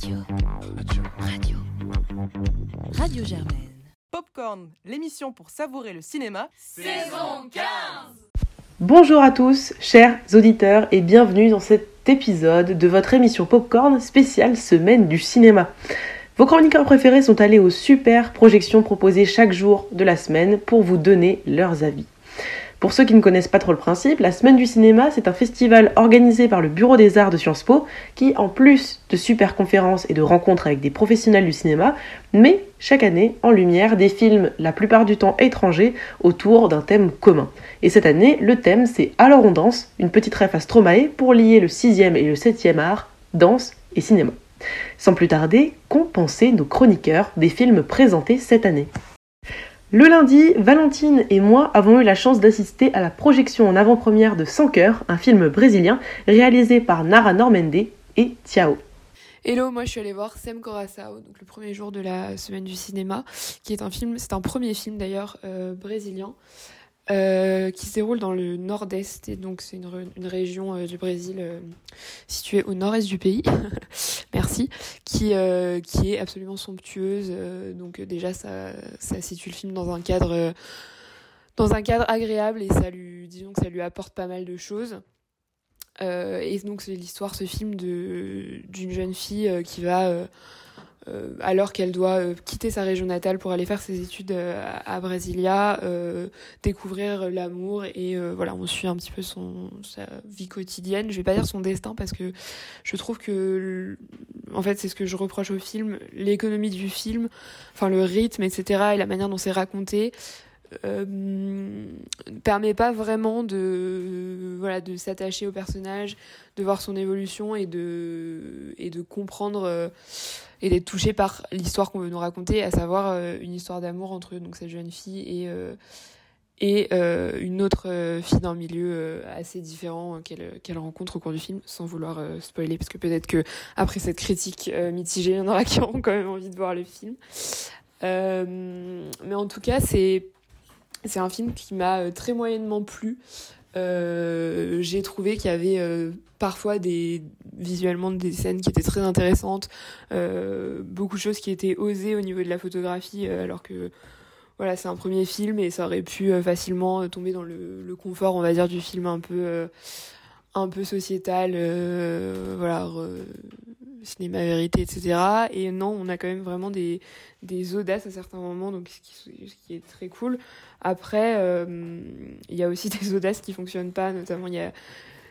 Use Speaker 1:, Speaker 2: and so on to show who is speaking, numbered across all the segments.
Speaker 1: Radio. Radio. Radio Germaine.
Speaker 2: Popcorn, l'émission pour savourer le cinéma.
Speaker 3: Saison 15
Speaker 4: Bonjour à tous, chers auditeurs, et bienvenue dans cet épisode de votre émission Popcorn spéciale Semaine du cinéma. Vos chroniqueurs préférés sont allés aux super projections proposées chaque jour de la semaine pour vous donner leurs avis. Pour ceux qui ne connaissent pas trop le principe, la Semaine du cinéma, c'est un festival organisé par le Bureau des arts de Sciences Po qui, en plus de super conférences et de rencontres avec des professionnels du cinéma, met chaque année en lumière des films, la plupart du temps étrangers, autour d'un thème commun. Et cette année, le thème c'est Alors on danse, une petite ref à Stromae pour lier le 6e et le 7e art, danse et cinéma. Sans plus tarder, qu'ont pensé nos chroniqueurs des films présentés cette année? Le lundi, Valentine et moi avons eu la chance d'assister à la projection en avant-première de Sans cœur, un film brésilien réalisé par Nara Normende et Tiao.
Speaker 5: Hello, moi je suis allée voir Sem Coração, donc le premier jour de la semaine du cinéma, qui est un film, c'est un premier film d'ailleurs euh, brésilien, euh, qui se déroule dans le nord-est, et donc c'est une, région euh, du Brésil euh, située au nord-est du pays, merci, qui, qui est absolument somptueuse. donc déjà ça, ça situe le film dans un cadre, dans un cadre agréable et ça lui, disons que ça lui apporte pas mal de choses. Et donc c'est l'histoire, ce film d'une jeune fille qui va, alors qu'elle doit euh, quitter sa région natale pour aller faire ses études euh, à Brasilia, euh, découvrir l'amour et euh, voilà, on suit un petit peu son sa vie quotidienne. Je vais pas dire son destin parce que je trouve que en fait c'est ce que je reproche au film, l'économie du film, enfin le rythme, etc. et la manière dont c'est raconté euh, permet pas vraiment de voilà de s'attacher au personnage de voir son évolution et de et de comprendre euh, et d'être touché par l'histoire qu'on veut nous raconter à savoir euh, une histoire d'amour entre donc cette jeune fille et euh, et une autre fille d'un milieu assez différent qu'elle qu'elle rencontre au cours du film sans vouloir spoiler parce que peut-être que après cette critique mitigée il y en aura qui auront quand même envie de voir le film. Mais en tout cas c'est c'est un film qui m'a euh, très moyennement plu. Euh, j'ai trouvé qu'il y avait euh, parfois des visuellement des scènes qui étaient très intéressantes, beaucoup de choses qui étaient osées au niveau de la photographie, alors que voilà c'est un premier film et ça aurait pu facilement tomber dans le, le, confort, on va dire, du film un peu un peu sociétal, voilà. Cinéma vérité, etc. Et non, on a quand même vraiment des, des audaces à certains moments, donc ce qui, est très cool. Après, il euh, y a aussi des audaces qui fonctionnent pas, notamment il y a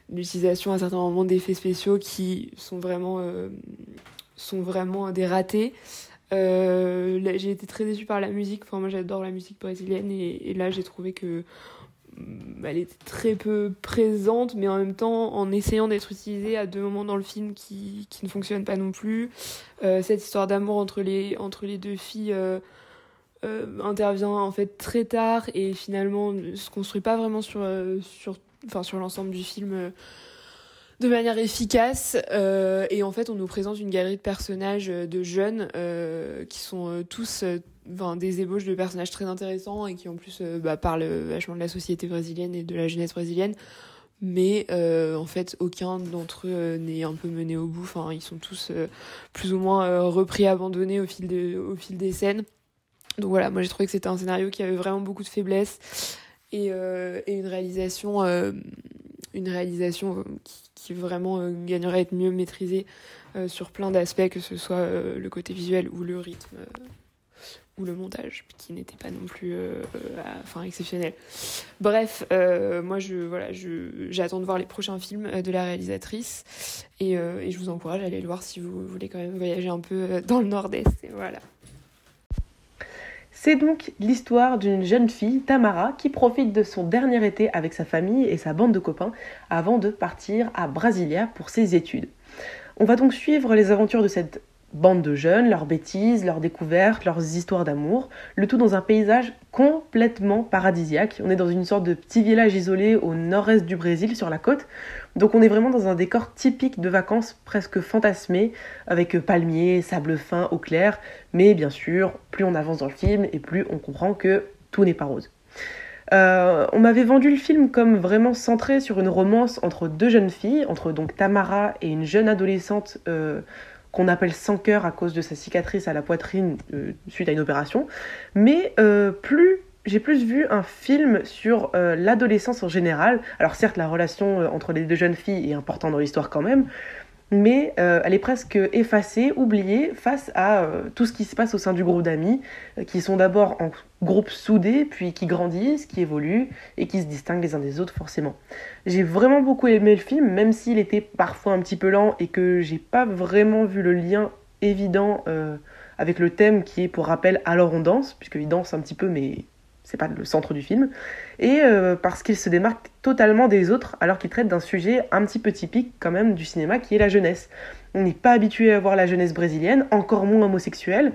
Speaker 5: l'utilisation à certains moments d'effets spéciaux qui sont vraiment, euh, des ratés. Euh, j'ai été très déçue par la musique, enfin, moi j'adore la musique brésilienne et là j'ai trouvé que elle était très peu présente, mais en même temps en essayant d'être utilisée à deux moments dans le film qui, qui ne fonctionnent pas non plus. Euh, cette histoire d'amour entre les, entre les deux filles euh, euh, intervient en fait très tard et finalement ne se construit pas vraiment sur, sur, enfin, sur l'ensemble du film de manière efficace. et en fait, on nous présente une galerie de personnages de jeunes qui sont tous des ébauches de personnages très intéressants et qui en plus euh, bah, parlent vachement de la société brésilienne et de la jeunesse brésilienne. Mais euh, en fait, aucun d'entre eux euh, n'est un peu mené au bout. Enfin, ils sont tous euh, plus ou moins euh, repris, abandonnés au fil, de, au fil des scènes. Donc voilà, moi j'ai trouvé que c'était un scénario qui avait vraiment beaucoup de faiblesses et, euh, une réalisation, une réalisation qui vraiment gagnerait à être mieux maîtrisée sur plein d'aspects, que ce soit le côté visuel ou le rythme ou le montage qui n'était pas non plus euh, enfin exceptionnel. Bref, euh, moi je voilà, j'attends de voir les prochains films de la réalisatrice et, euh, je vous encourage à aller le voir si vous voulez quand même voyager un peu dans le nord-est.
Speaker 4: C'est donc l'histoire d'une jeune fille, Tamara, qui profite de son dernier été avec sa famille et sa bande de copains avant de partir à Brasilia pour ses études. On va donc suivre les aventures de cette bande de jeunes, leurs bêtises, leurs découvertes, leurs histoires d'amour, le tout dans un paysage complètement paradisiaque. On est dans une sorte de petit village isolé au nord-est du Brésil, sur la côte. Donc on est vraiment dans un décor typique de vacances presque fantasmé, avec palmiers, sable fin, eau claire. Mais bien sûr, plus on avance dans le film et plus on comprend que tout n'est pas rose. Euh, on m'avait vendu le film comme vraiment centré sur une romance entre deux jeunes filles, entre donc Tamara et une jeune adolescente euh, qu'on appelle sans cœur à cause de sa cicatrice à la poitrine euh, suite à une opération, mais euh, plus j'ai plus vu un film sur euh, l'adolescence en général. Alors certes, la relation entre les deux jeunes filles est importante dans l'histoire quand même, mais elle est presque effacée, oubliée face à tout ce qui se passe au sein du groupe d'amis, qui sont d'abord en groupe soudé, puis qui grandissent, qui évoluent et qui se distinguent les uns des autres forcément. J'ai vraiment beaucoup aimé le film, même s'il était parfois un petit peu lent et que j'ai pas vraiment vu le lien évident euh, avec le thème qui est pour rappel alors on danse, puisqu'il danse un petit peu mais c'est pas le centre du film, et euh, parce qu'il se démarque totalement des autres alors qu'il traite d'un sujet un petit peu typique quand même du cinéma qui est la jeunesse. On n'est pas habitué à voir la jeunesse brésilienne, encore moins homosexuelle.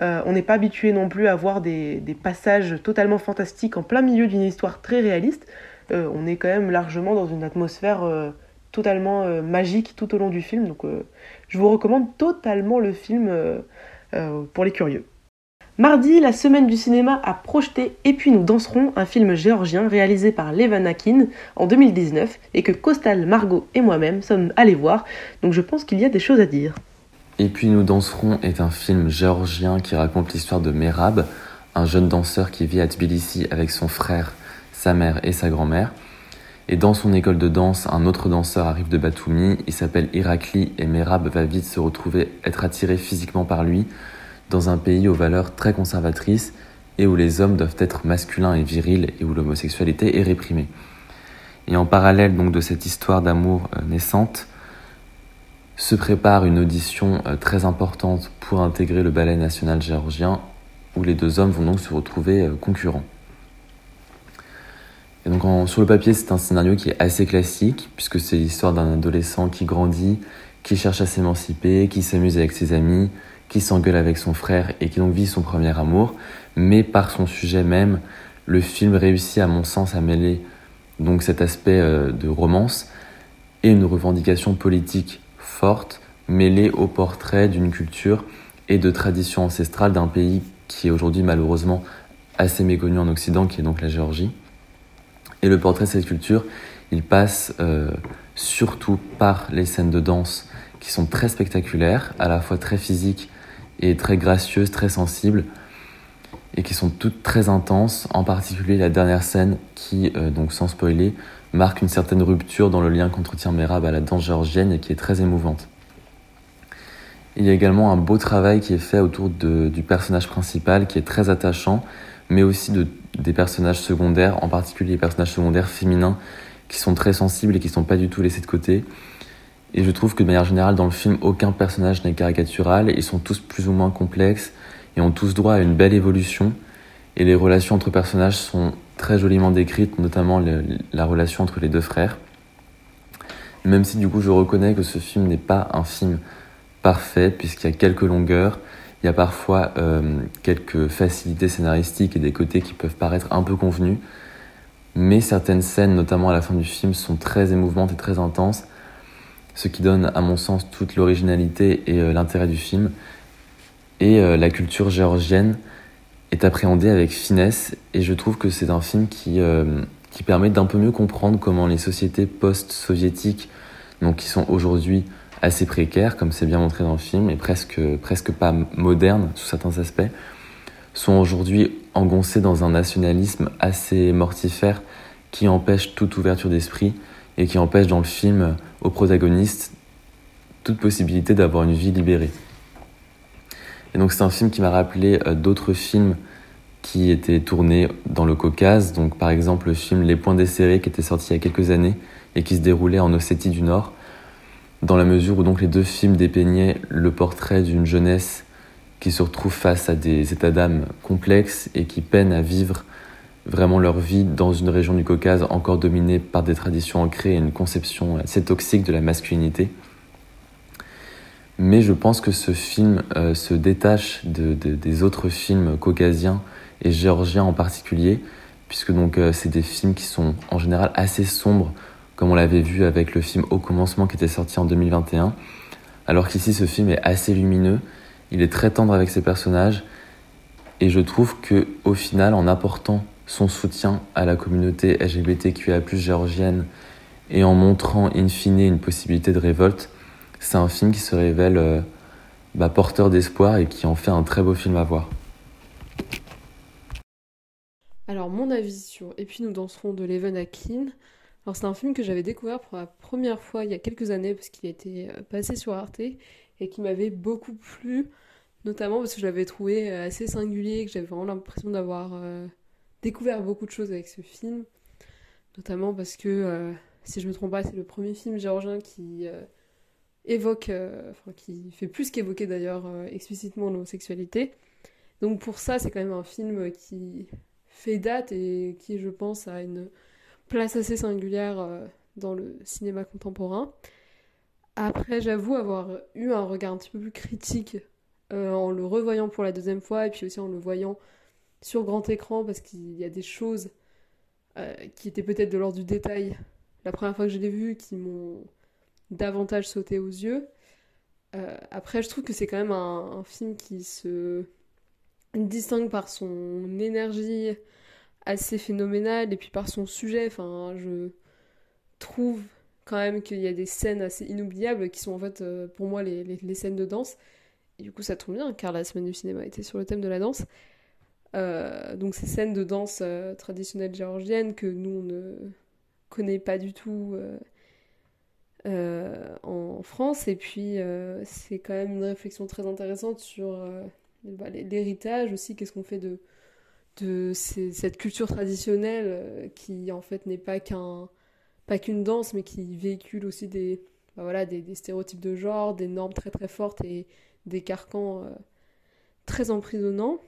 Speaker 4: Euh, on n'est pas habitué non plus à voir des, passages totalement fantastiques en plein milieu d'une histoire très réaliste. Euh, on est quand même largement dans une atmosphère totalement magique tout au long du film. Donc je vous recommande totalement le film pour les curieux. Mardi, la semaine du cinéma a projeté Et puis nous danserons, un film géorgien réalisé par Levan Akin en 2019 et que Costal, Margot et moi-même sommes allés voir, donc je pense qu'il y a des choses à dire.
Speaker 6: Et puis nous danserons est un film géorgien qui raconte l'histoire de Merab, un jeune danseur qui vit à Tbilissi avec son frère, sa mère et sa grand-mère. Et dans son école de danse, un autre danseur arrive de Batumi, il s'appelle Irakli et Merab va vite se retrouver être attiré physiquement par lui dans un pays aux valeurs très conservatrices et où les hommes doivent être masculins et virils et où l'homosexualité est réprimée. Et en parallèle donc de cette histoire d'amour euh, naissante, se prépare une audition euh, très importante pour intégrer le ballet national géorgien où les deux hommes vont donc se retrouver euh, concurrents. Et donc sur le papier, c'est un scénario qui est assez classique puisque c'est l'histoire d'un adolescent qui grandit, qui cherche à s'émanciper, qui s'amuse avec ses amis, qui s'engueule avec son frère et qui donc vit son premier amour, mais par son sujet même, le film réussit à mon sens à mêler donc cet aspect euh, de romance et une revendication politique forte mêlée au portrait d'une culture et de tradition ancestrale d'un pays qui est aujourd'hui malheureusement assez méconnu en Occident, qui est donc la Géorgie. Et le portrait de cette culture, il passe euh, surtout par les scènes de danse qui sont très spectaculaires, à la fois très physiques et très gracieuses, très sensibles, et qui sont toutes très intenses, en particulier la dernière scène qui, euh, donc sans spoiler, marque une certaine rupture dans le lien qu'entretient Merab à la danse géorgienne et qui est très émouvante. Il y a également un beau travail qui est fait autour du personnage principal qui est très attachant, mais aussi de, des personnages secondaires, en particulier les personnages secondaires féminins qui sont très sensibles et qui ne sont pas du tout laissés de côté. Et je trouve que de manière générale, dans le film, aucun personnage n'est caricatural. Ils sont tous plus ou moins complexes et ont tous droit à une belle évolution. Et les relations entre personnages sont très joliment décrites, notamment la relation entre les deux frères. Même si du coup je reconnais que ce film n'est pas un film parfait, puisqu'il y a quelques longueurs, il y a parfois euh, quelques facilités scénaristiques et des côtés qui peuvent paraître un peu convenus. Mais certaines scènes, notamment à la fin du film, sont très émouvantes et très intenses ce qui donne à mon sens toute l'originalité et euh, l'intérêt du film. Et euh, la culture géorgienne est appréhendée avec finesse et je trouve que c'est un film qui, euh, qui permet d'un peu mieux comprendre comment les sociétés post-soviétiques, donc qui sont aujourd'hui assez précaires, comme c'est bien montré dans le film, et presque, presque pas modernes sous certains aspects, sont aujourd'hui engoncées dans un nationalisme assez mortifère qui empêche toute ouverture d'esprit et qui empêche dans le film au protagoniste toute possibilité d'avoir une vie libérée. Et donc c'est un film qui m'a rappelé euh, d'autres films qui étaient tournés dans le Caucase, donc par exemple le film Les Points Desserrés qui était sorti il y a quelques années et qui se déroulait en Ossétie du Nord, dans la mesure où donc les deux films dépeignaient le portrait d'une jeunesse qui se retrouve face à des états d'âme complexes et qui peinent à vivre vraiment leur vie dans une région du Caucase encore dominée par des traditions ancrées et une conception assez toxique de la masculinité. Mais je pense que ce film euh, se détache de, des autres films caucasiens et géorgiens en particulier, puisque donc euh, c'est des films qui sont en général assez sombres, comme on l'avait vu avec le film Au commencement qui était sorti en 2021, alors qu'ici ce film est assez lumineux, il est très tendre avec ses personnages, et je trouve que au final, en apportant son soutien à la communauté LGBTQIA+ géorgienne et en montrant in fine une possibilité de révolte, c'est un film qui se révèle euh, bah, porteur d'espoir et qui en fait un très beau film à voir.
Speaker 7: Alors mon avis sur Et puis nous danserons de Leven Akin. Alors c'est un film que j'avais découvert pour la première fois il y a quelques années parce qu'il été euh, passé sur Arte et qui m'avait beaucoup plu, notamment parce que je l'avais trouvé euh, assez singulier, que j'avais vraiment l'impression d'avoir découvert beaucoup de choses avec ce film, notamment parce que si je me trompe pas c'est le premier film géorgien qui évoque, enfin qui fait plus qu'évoquer d'ailleurs explicitement l'homosexualité. Donc pour ça c'est quand même un film qui fait date et qui, je pense, a une place assez singulière euh, dans le cinéma contemporain. Après, j'avoue avoir eu un regard un petit peu plus critique euh, en le revoyant pour la deuxième fois et puis aussi en le voyant sur grand écran parce qu'il y a des choses euh, qui étaient peut-être de l'ordre du détail la première fois que je l'ai vu qui m'ont davantage sauté aux yeux. après, je trouve que c'est quand même un, film qui se distingue par son énergie assez phénoménale et puis par son sujet. Enfin, je trouve quand même qu'il y a des scènes assez inoubliables qui sont en fait euh, pour moi les, scènes de danse. Et du coup, ça tombe bien car la semaine du cinéma était sur le thème de la danse. Euh, donc, ces scènes de danse euh, traditionnelles géorgiennes que nous on ne connaît pas du tout en France. Et puis, c'est quand même une réflexion très intéressante sur bah, l'héritage aussi, qu'est-ce qu'on fait de, de cette culture traditionnelle euh, qui en fait n'est pas pas qu'une danse mais qui véhicule aussi des bah, voilà des, stéréotypes de genre des normes très très fortes et des carcans euh, très emprisonnants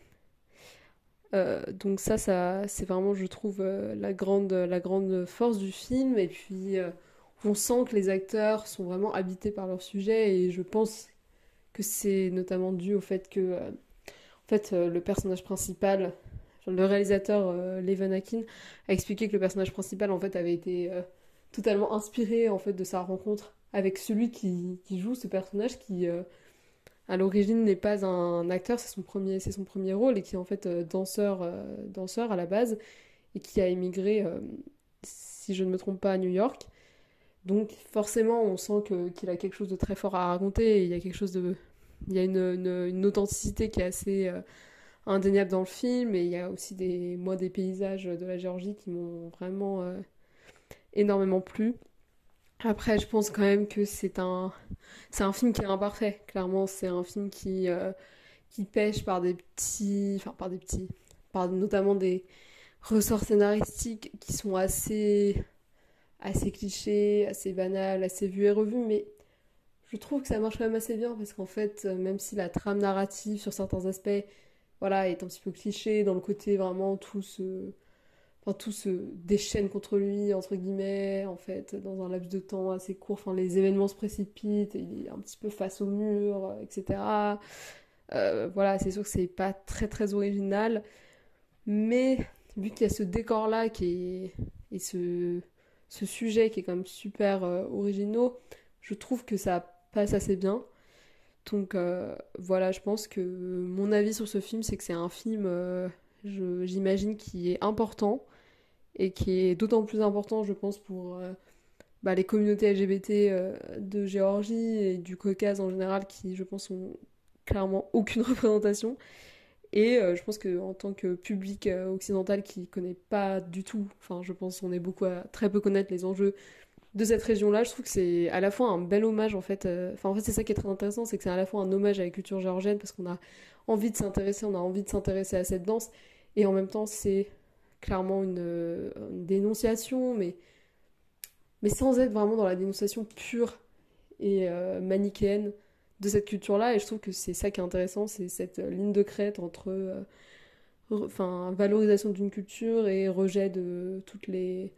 Speaker 7: euh, donc ça ça c'est vraiment je trouve la grande la grande force du film. Et puis on sent que les acteurs sont vraiment habités par leur sujet. Et je pense que c'est notamment dû au fait que en fait, euh, le personnage principal, le réalisateur euh, Leven Akin, a expliqué que le personnage principal en fait avait été euh, totalement inspiré en fait de sa rencontre avec celui qui, joue ce personnage qui à l'origine n'est pas un acteur, c'est son premier c'est son premier rôle et qui est en fait danseur danseur à la base et qui a émigré si je ne me trompe pas à New York. Donc forcément, on sent qu'il a quelque chose de très fort à raconter et il y a quelque chose de il y a une, authenticité qui est assez euh, indéniable dans le film et il y a aussi des, moi, des paysages de la Géorgie qui m'ont vraiment euh, énormément plu. Après, je pense quand même que c'est un, film qui est imparfait. Clairement, c'est un film qui, euh, qui pêche par des petits, enfin par des petits, par notamment des ressorts scénaristiques qui sont assez, assez clichés, assez banals, assez vus et revus, mais je trouve que ça marche quand même assez bien parce qu'en fait, euh, même si la trame narrative sur certains aspects, voilà, est un petit peu cliché dans le côté vraiment tout se, tout se déchaîne contre lui entre guillemets, en fait, dans un laps de temps assez court. Enfin, les événements se précipitent, il est un petit peu face au mur, euh, etc. Euh, voilà, c'est sûr que c'est pas très très original, mais vu qu'il y a ce décor là qui est et ce sujet qui est quand même super originaux, je trouve que ça passe assez bien. Donc euh, voilà, je pense que mon avis sur ce film, c'est que c'est un film, euh, j'imagine, qui est important et qui est d'autant plus important, je pense, pour euh, bah, les communautés LGBT de Géorgie et du Caucase en général, qui, je pense, ont clairement aucune représentation. Et je pense qu'en tant que public occidental qui connaît pas du tout, enfin, je pense qu'on est beaucoup à très peu connaître les enjeux de cette région-là, je trouve que c'est à la fois un bel hommage en fait. Euh, enfin, en fait, c'est ça qui est très intéressant, c'est que c'est à la fois un hommage à la culture géorgienne parce qu'on a envie de s'intéresser, on a envie de s'intéresser à cette danse, et en même temps, c'est clairement une, dénonciation, mais mais sans être vraiment dans la dénonciation pure et euh, manichéenne de cette culture-là. Et je trouve que c'est ça qui est intéressant, c'est cette ligne de crête entre euh, valorisation d'une culture et rejet de toutes les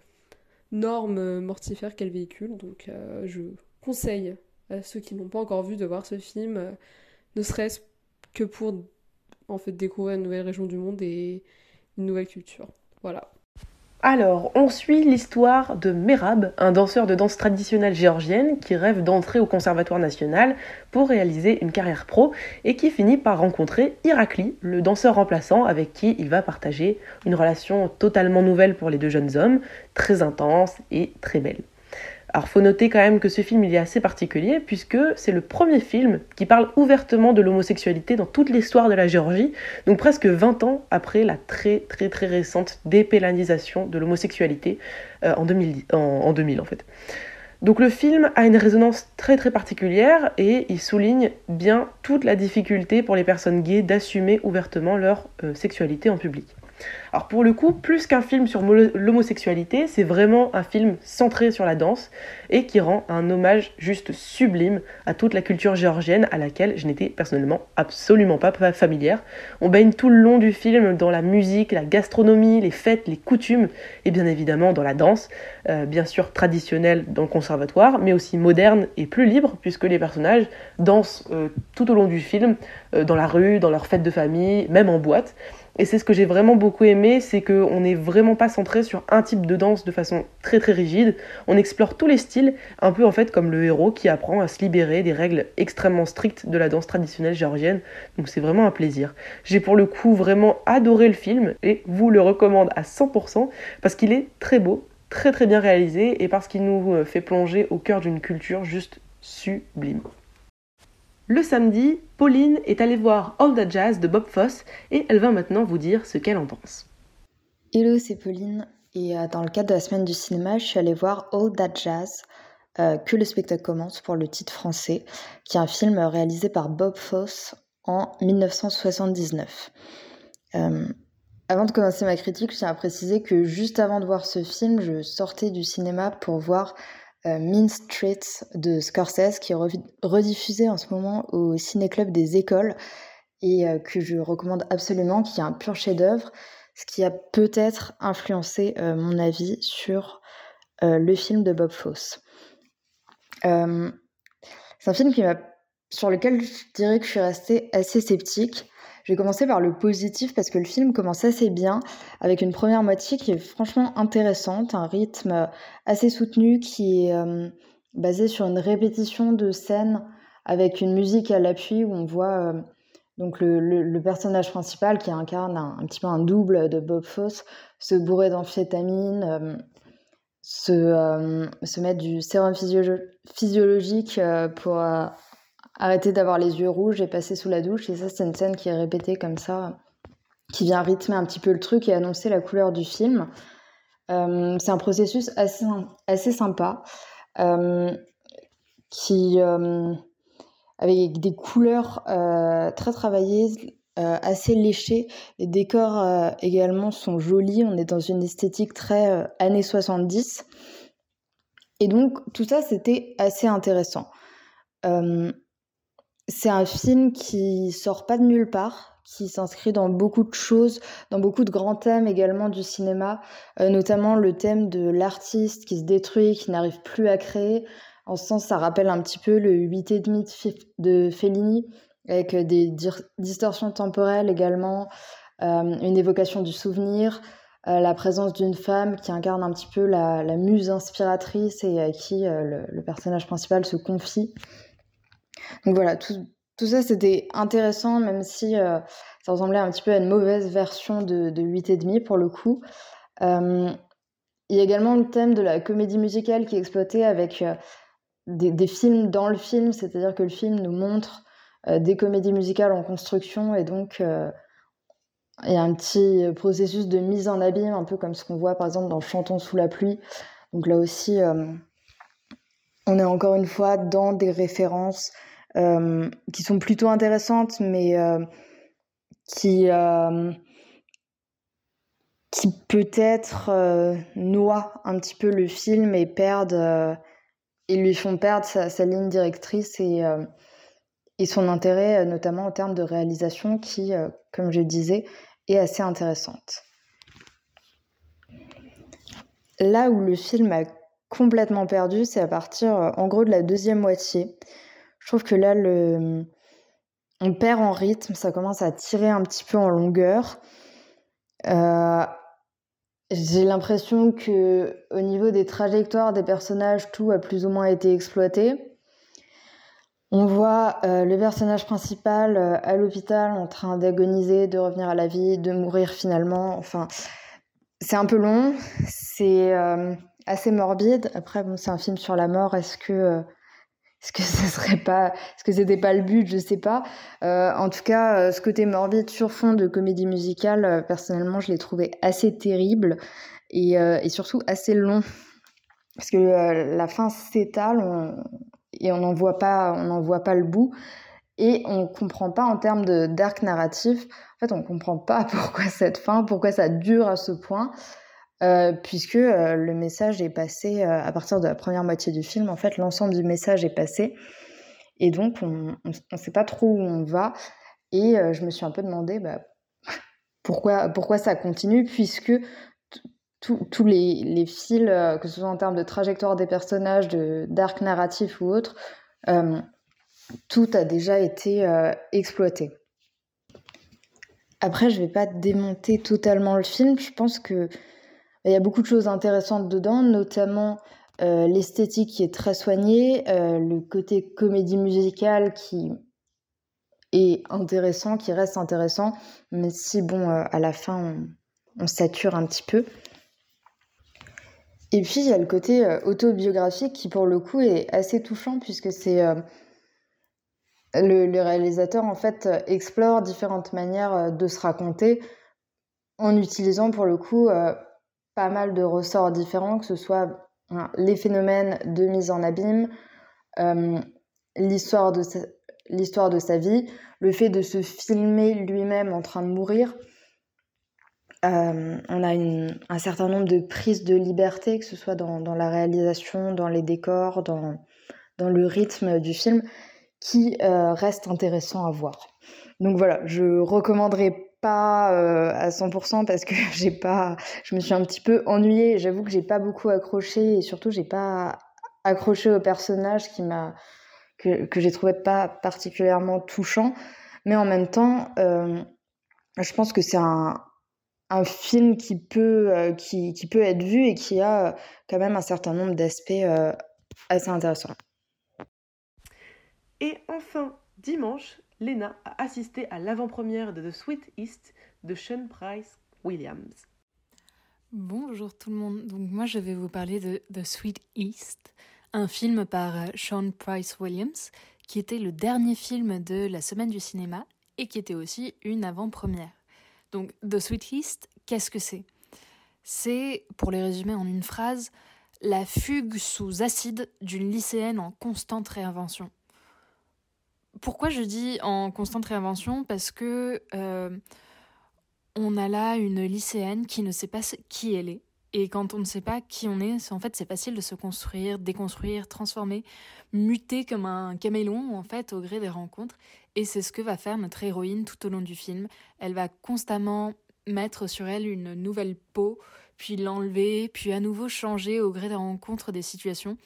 Speaker 7: normes mortifères qu'elle véhicule. Donc euh, je conseille à ceux qui n'ont pas encore vu de voir ce film, euh, ne serait-ce que pour en fait découvrir une nouvelle région du monde et une nouvelle culture. Voilà.
Speaker 4: Alors, on suit l'histoire de Merab, un danseur de danse traditionnelle géorgienne qui rêve d'entrer au Conservatoire national pour réaliser une carrière pro et qui finit par rencontrer Irakli, le danseur remplaçant avec qui il va partager une relation totalement nouvelle pour les deux jeunes hommes, très intense et très belle. Alors faut noter quand même que ce film il est assez particulier puisque c'est le premier film qui parle ouvertement de l'homosexualité dans toute l'histoire de la Géorgie, donc presque 20 ans après la très très très récente dépénalisation de l'homosexualité euh, en, 2000, en 2000 en fait. Donc le film a une résonance très très particulière et il souligne bien toute la difficulté pour les personnes gays d'assumer ouvertement leur euh, sexualité en public. Alors pour le coup, plus qu'un film sur l'homosexualité, c'est vraiment un film centré sur la danse et qui rend un hommage juste sublime à toute la culture géorgienne à laquelle je n'étais personnellement absolument pas familière. On baigne tout le long du film dans la musique, la gastronomie, les fêtes, les coutumes et bien évidemment dans la danse, euh, bien sûr traditionnelle dans le conservatoire, mais aussi moderne et plus libre puisque les personnages dansent euh, tout au long du film, euh, dans la rue, dans leurs fêtes de famille, même en boîte. Et c'est ce que j'ai vraiment beaucoup aimé, c'est qu'on n'est vraiment pas centré sur un type de danse de façon très très rigide. On explore tous les styles, un peu en fait comme le héros qui apprend à se libérer des règles extrêmement strictes de la danse traditionnelle géorgienne. Donc c'est vraiment un plaisir. J'ai pour le coup vraiment adoré le film et vous le recommande à 100% parce qu'il est très beau, très très bien réalisé et parce qu'il nous fait plonger au cœur d'une culture juste sublime. Le samedi, Pauline est allée voir All That Jazz de Bob Foss et elle va maintenant vous dire ce qu'elle en pense.
Speaker 8: Hello, c'est Pauline et euh, dans le cadre de la semaine du cinéma, je suis allée voir All That Jazz, euh, que le spectacle commence pour le titre français, qui est un film réalisé par Bob Foss en 1979. Euh, avant de commencer ma critique, je tiens à préciser que juste avant de voir ce film, je sortais du cinéma pour voir Mean Streets de Scorsese qui est rediffusé en ce moment au Ciné-Club des écoles et euh, que je recommande absolument, qui est un pur chef-d'œuvre, ce qui a peut-être influencé euh, mon avis sur le film de Bob Fosse. c'est un film qui sur lequel je dirais que je suis restée assez sceptique. Je vais commencer par le positif parce que le film commence assez bien avec une première moitié qui est franchement intéressante, un rythme assez soutenu qui est euh, basé sur une répétition de scènes avec une musique à l'appui où on voit euh, donc le, personnage principal qui incarne un, petit peu un double de Bob Fosse se bourrer d'amphétamine, euh, se, se, mettre du sérum physiologique pour arrêter d'avoir les yeux rouges et passer sous la douche. Et ça, c'est une scène qui est répétée comme ça, qui vient rythmer un petit peu le truc et annoncer la couleur du film. Euh, c'est un processus assez, assez sympa, euh, qui, euh, avec des couleurs très travaillées, assez léchées. Les décors également sont jolis. On est dans une esthétique très années 70. Et donc, tout ça, c'était assez intéressant. C'est un film qui sort pas de nulle part, qui s'inscrit dans beaucoup de choses, dans beaucoup de grands thèmes également du cinéma, euh, notamment le thème de l'artiste qui se détruit, qui n'arrive plus à créer. En ce sens, ça rappelle un petit peu le 8,5 de Fellini, avec des distorsions temporelles également, euh, une évocation du souvenir, euh, la présence d'une femme qui incarne un petit peu la, muse inspiratrice et à qui le, personnage principal se confie. Donc voilà, tout, ça c'était intéressant, même si euh, ça ressemblait un petit peu à une mauvaise version de, de 8,5 pour le coup. Euh, il y a également le thème de la comédie musicale qui est exploité avec euh, des, films dans le film, c'est-à-dire que le film nous montre des comédies musicales en construction et donc il y a un petit processus de mise en abîme, un peu comme ce qu'on voit par exemple dans Chantons sous la pluie. Donc là aussi, on est encore une fois dans des références qui sont plutôt intéressantes, mais euh, qui, euh, qui peut-être noient un petit peu le film et perdent et lui font perdre sa, ligne directrice et, et son intérêt, notamment en termes de réalisation, qui, comme je disais, est assez intéressante. Là où le film a complètement perdu, c'est à partir en gros de la deuxième moitié. Je trouve que là, on perd en rythme, ça commence à tirer un petit peu en longueur. Euh, j'ai l'impression que au niveau des trajectoires des personnages, tout a plus ou moins été exploité. On voit euh, le personnage principal euh, à l'hôpital en train d'agoniser, de revenir à la vie, de mourir finalement. Enfin, c'est un peu long, c'est assez morbide. Après, c'est un film sur la mort. Est-ce que est-ce que ce serait pas, est-ce que c'était pas le but, je sais pas. Euh, en tout cas, euh, ce côté morbide sur fond de comédie musicale, euh, personnellement, je l'ai trouvé assez terrible et, et, surtout assez long, parce que la fin s'étale et on n'en voit pas, on n'en voit pas le bout et on comprend pas en termes de d'arc narratif. En fait, on comprend pas pourquoi cette fin, pourquoi ça dure à ce point. Euh, puisque euh, le message est passé euh, à partir de la première moitié du film. En fait, l'ensemble du message est passé. Et donc, on ne sait pas trop où on va. Et je me suis un peu demandé bah, pourquoi, pourquoi ça continue, puisque tous les, fils, que ce soit en termes de trajectoire des personnages, d'arc narratif ou autre, tout a déjà été exploité. Après, je vais pas démonter totalement le film. Je pense que il y a beaucoup de choses intéressantes dedans, notamment euh, l'esthétique qui est très soignée, euh, le côté comédie musicale qui est intéressant, qui reste intéressant, mais si bon, euh, à la fin, on, sature un petit peu. Et puis il y a le côté autobiographique qui pour le coup est assez touchant puisque c'est le, le, réalisateur en fait explore différentes manières de se raconter en utilisant pour le coup pas mal de ressorts différents, que ce soit hein, les phénomènes de mise en abîme, euh, l'histoire de, sa, vie, le fait de se filmer lui-même en train de mourir. Euh, on a un certain nombre de prises de liberté, que ce soit dans, la réalisation, dans les décors, dans, le rythme du film, qui euh, reste intéressant à voir. Donc voilà, je recommanderais pas euh, à 100% parce que j'ai pas, je me suis un petit peu ennuyée. J'avoue que j'ai pas beaucoup accroché et surtout j'ai pas accroché au personnage qui m'a que, que j'ai trouvé pas particulièrement touchant. Mais en même temps, euh, je pense que c'est un, film euh, qui, peut être vu et qui a quand même un certain nombre d'aspects assez intéressants.
Speaker 4: Et enfin, dimanche, Lena a assisté à l'avant-première de The Sweet East de Sean Price Williams.
Speaker 9: Bonjour tout le monde, donc moi je vais vous parler de The Sweet East, un film par euh, Sean Price Williams, qui était le dernier film de la semaine du cinéma et qui était aussi une avant-première. Donc The Sweet East, qu'est-ce que c'est? C'est, pour les résumer en une phrase, la fugue sous acide d'une lycéenne en constante réinvention. Pourquoi je dis en constante réinvention? Parce que euh, on a là une lycéenne qui ne sait pas qui elle est. Et quand on ne sait pas qui on est, en fait, c'est facile de se construire, déconstruire, transformer, muter comme un caméléon, en fait, au gré des rencontres. Et c'est ce que va faire notre héroïne tout au long du film. Elle va constamment mettre sur elle une nouvelle peau, puis l'enlever, puis à nouveau changer au gré des rencontres, des situations.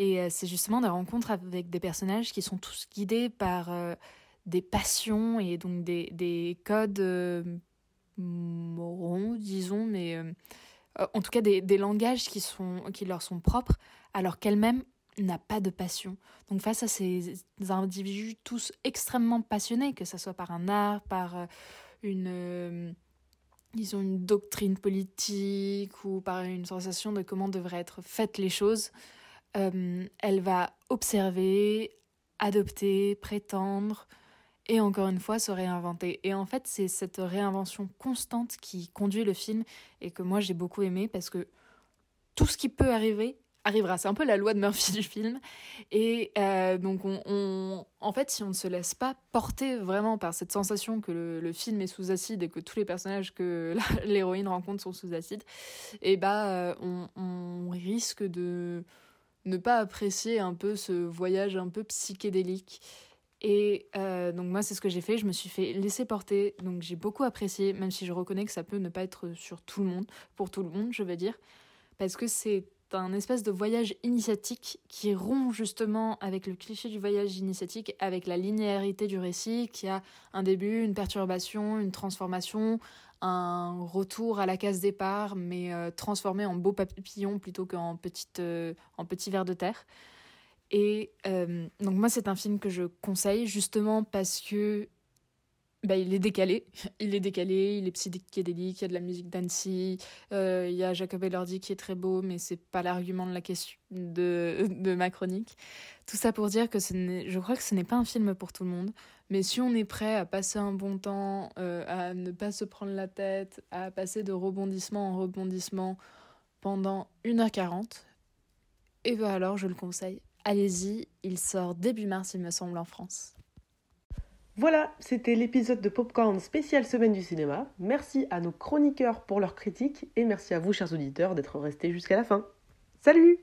Speaker 9: Et euh, c'est justement des rencontres avec des personnages qui sont tous guidés par euh, des passions et donc des, des codes euh, moraux, disons, mais en tout cas des, langages qui, sont, qui leur sont propres, alors qu'elle-même n'a pas de passion. Donc face à ces individus tous extrêmement passionnés, que ce soit par un art, par une ils une doctrine politique ou par une sensation de comment devraient être faites les choses, euh, elle va observer, adopter, prétendre et encore une fois se réinventer. Et en fait, c'est cette réinvention constante qui conduit le film et que moi j'ai beaucoup aimé parce que tout ce qui peut arriver arrivera. C'est un peu la loi de Murphy du film. Et euh, donc, on, en fait, si on ne se laisse pas porter vraiment par cette sensation que le, film est sous acide et que tous les personnages que l'héroïne rencontre sont sous acide, et eh bah, euh, on, on risque de ne pas apprécier un peu ce voyage un peu psychédélique. Et euh, donc moi, c'est ce que j'ai fait. Je me suis fait laisser porter. Donc j'ai beaucoup apprécié, même si je reconnais que ça peut ne pas être sur tout le monde, pour tout le monde, je veux dire. Parce que c'est un espèce de voyage initiatique qui rompt justement avec le cliché du voyage initiatique, avec la linéarité du récit, qui a un début, une perturbation, une transformation, un retour à la case départ, mais euh, transformé en beau papillon plutôt qu'en petite, euh, en petit ver de terre. Et euh, donc moi, c'est un film que je conseille justement parce que bah, il est décalé. Il est décalé, il est psychédélique, il y a de la musique d'Annecy, euh, il y a Jacob Elordi qui est très beau, mais c'est pas l'argument de la question de, ma chronique. Tout ça pour dire que ce je crois que ce n'est pas un film pour tout le monde, mais si on est prêt à passer un bon temps, euh, à ne pas se prendre la tête, à passer de rebondissement en rebondissement pendant 1h40, et ben alors je le conseille. Allez-y, il sort début mars, il me semble, en France.
Speaker 4: Voilà, c'était l'épisode de Popcorn spécial Semaine du cinéma. Merci à nos chroniqueurs pour leurs critiques et merci à vous, chers auditeurs, d'être restés jusqu'à la fin. Salut